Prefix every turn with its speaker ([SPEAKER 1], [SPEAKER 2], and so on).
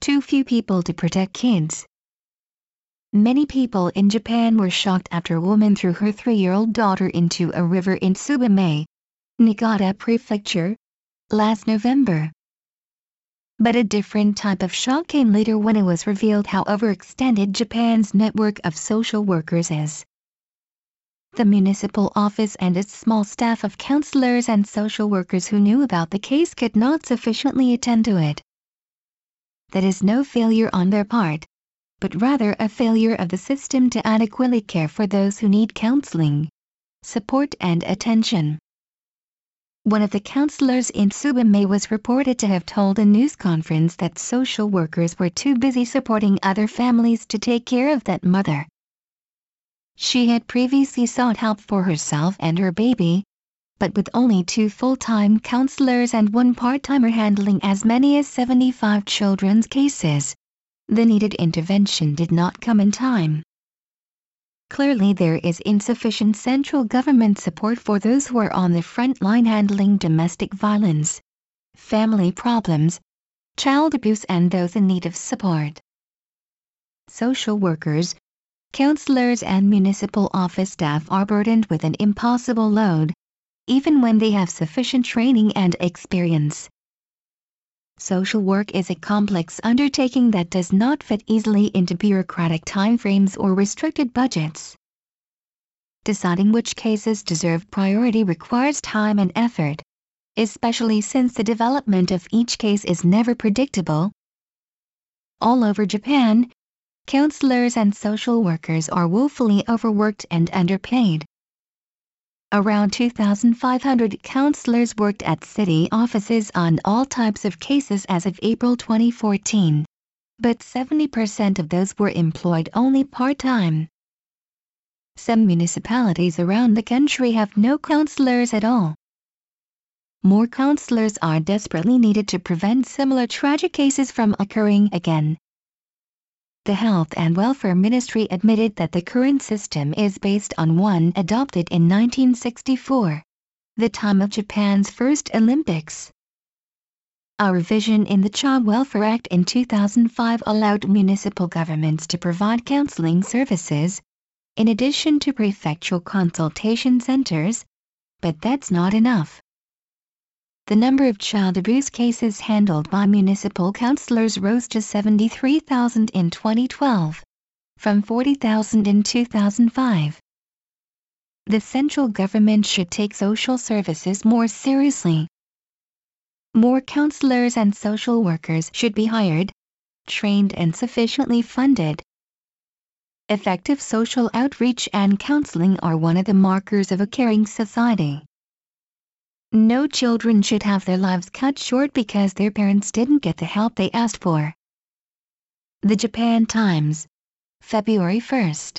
[SPEAKER 1] too few people to protect kids. Many people in Japan were shocked after a woman threw her three-year-old daughter into a river in Tsubame, Niigata Prefecture, last November. But a different type of shock came later when it was revealed how overextended Japan's network of social workers is. The municipal office and its small staff of counselors and social workers who knew about the case could not sufficiently attend to it. That is no failure on their part, but rather a failure of the system to adequately care for those who need counseling, support and attention. One of the counselors in Tsubame was reported to have told a news conference that social workers were too busy supporting other families to take care of that mother. She had previously sought help for herself and her baby, but with only two full-time counselors and one part-timer handling as many as 75 children's cases the needed intervention did not come in time. Clearly there is insufficient central government support for those who are on the front line handling domestic violence, family problems, child abuse and those in need of support. Social workers, counselors and municipal office staff are burdened with an impossible load, even when they have sufficient training and experience. Social work is a complex undertaking that does not fit easily into bureaucratic timeframes or restricted budgets. Deciding which cases deserve priority requires time and effort, especially since the development of each case is never predictable. All over Japan, counselors and social workers are woefully overworked and underpaid. Around 2,500 counselors worked at city offices on all types of cases as of April 2014. But 70% of those were employed only part-time. Some municipalities around the country have no counselors at all. More counselors are desperately needed to prevent similar tragic cases from occurring again the Health and Welfare Ministry admitted that the current system is based on one adopted in 1964, the time of Japan's first Olympics. A revision in the Child Welfare Act in 2005 allowed municipal governments to provide counseling services, in addition to prefectural consultation centers, but that's not enough the number of child abuse cases handled by municipal counselors rose to 73,000 in 2012, from 40,000 in 2005. The central government should take social services more seriously. More counselors and social workers should be hired, trained and sufficiently funded. Effective social outreach and counseling are one of the markers of a caring society. No children should have their lives cut short because their parents didn't get the help they asked for. The Japan Times, February 1st.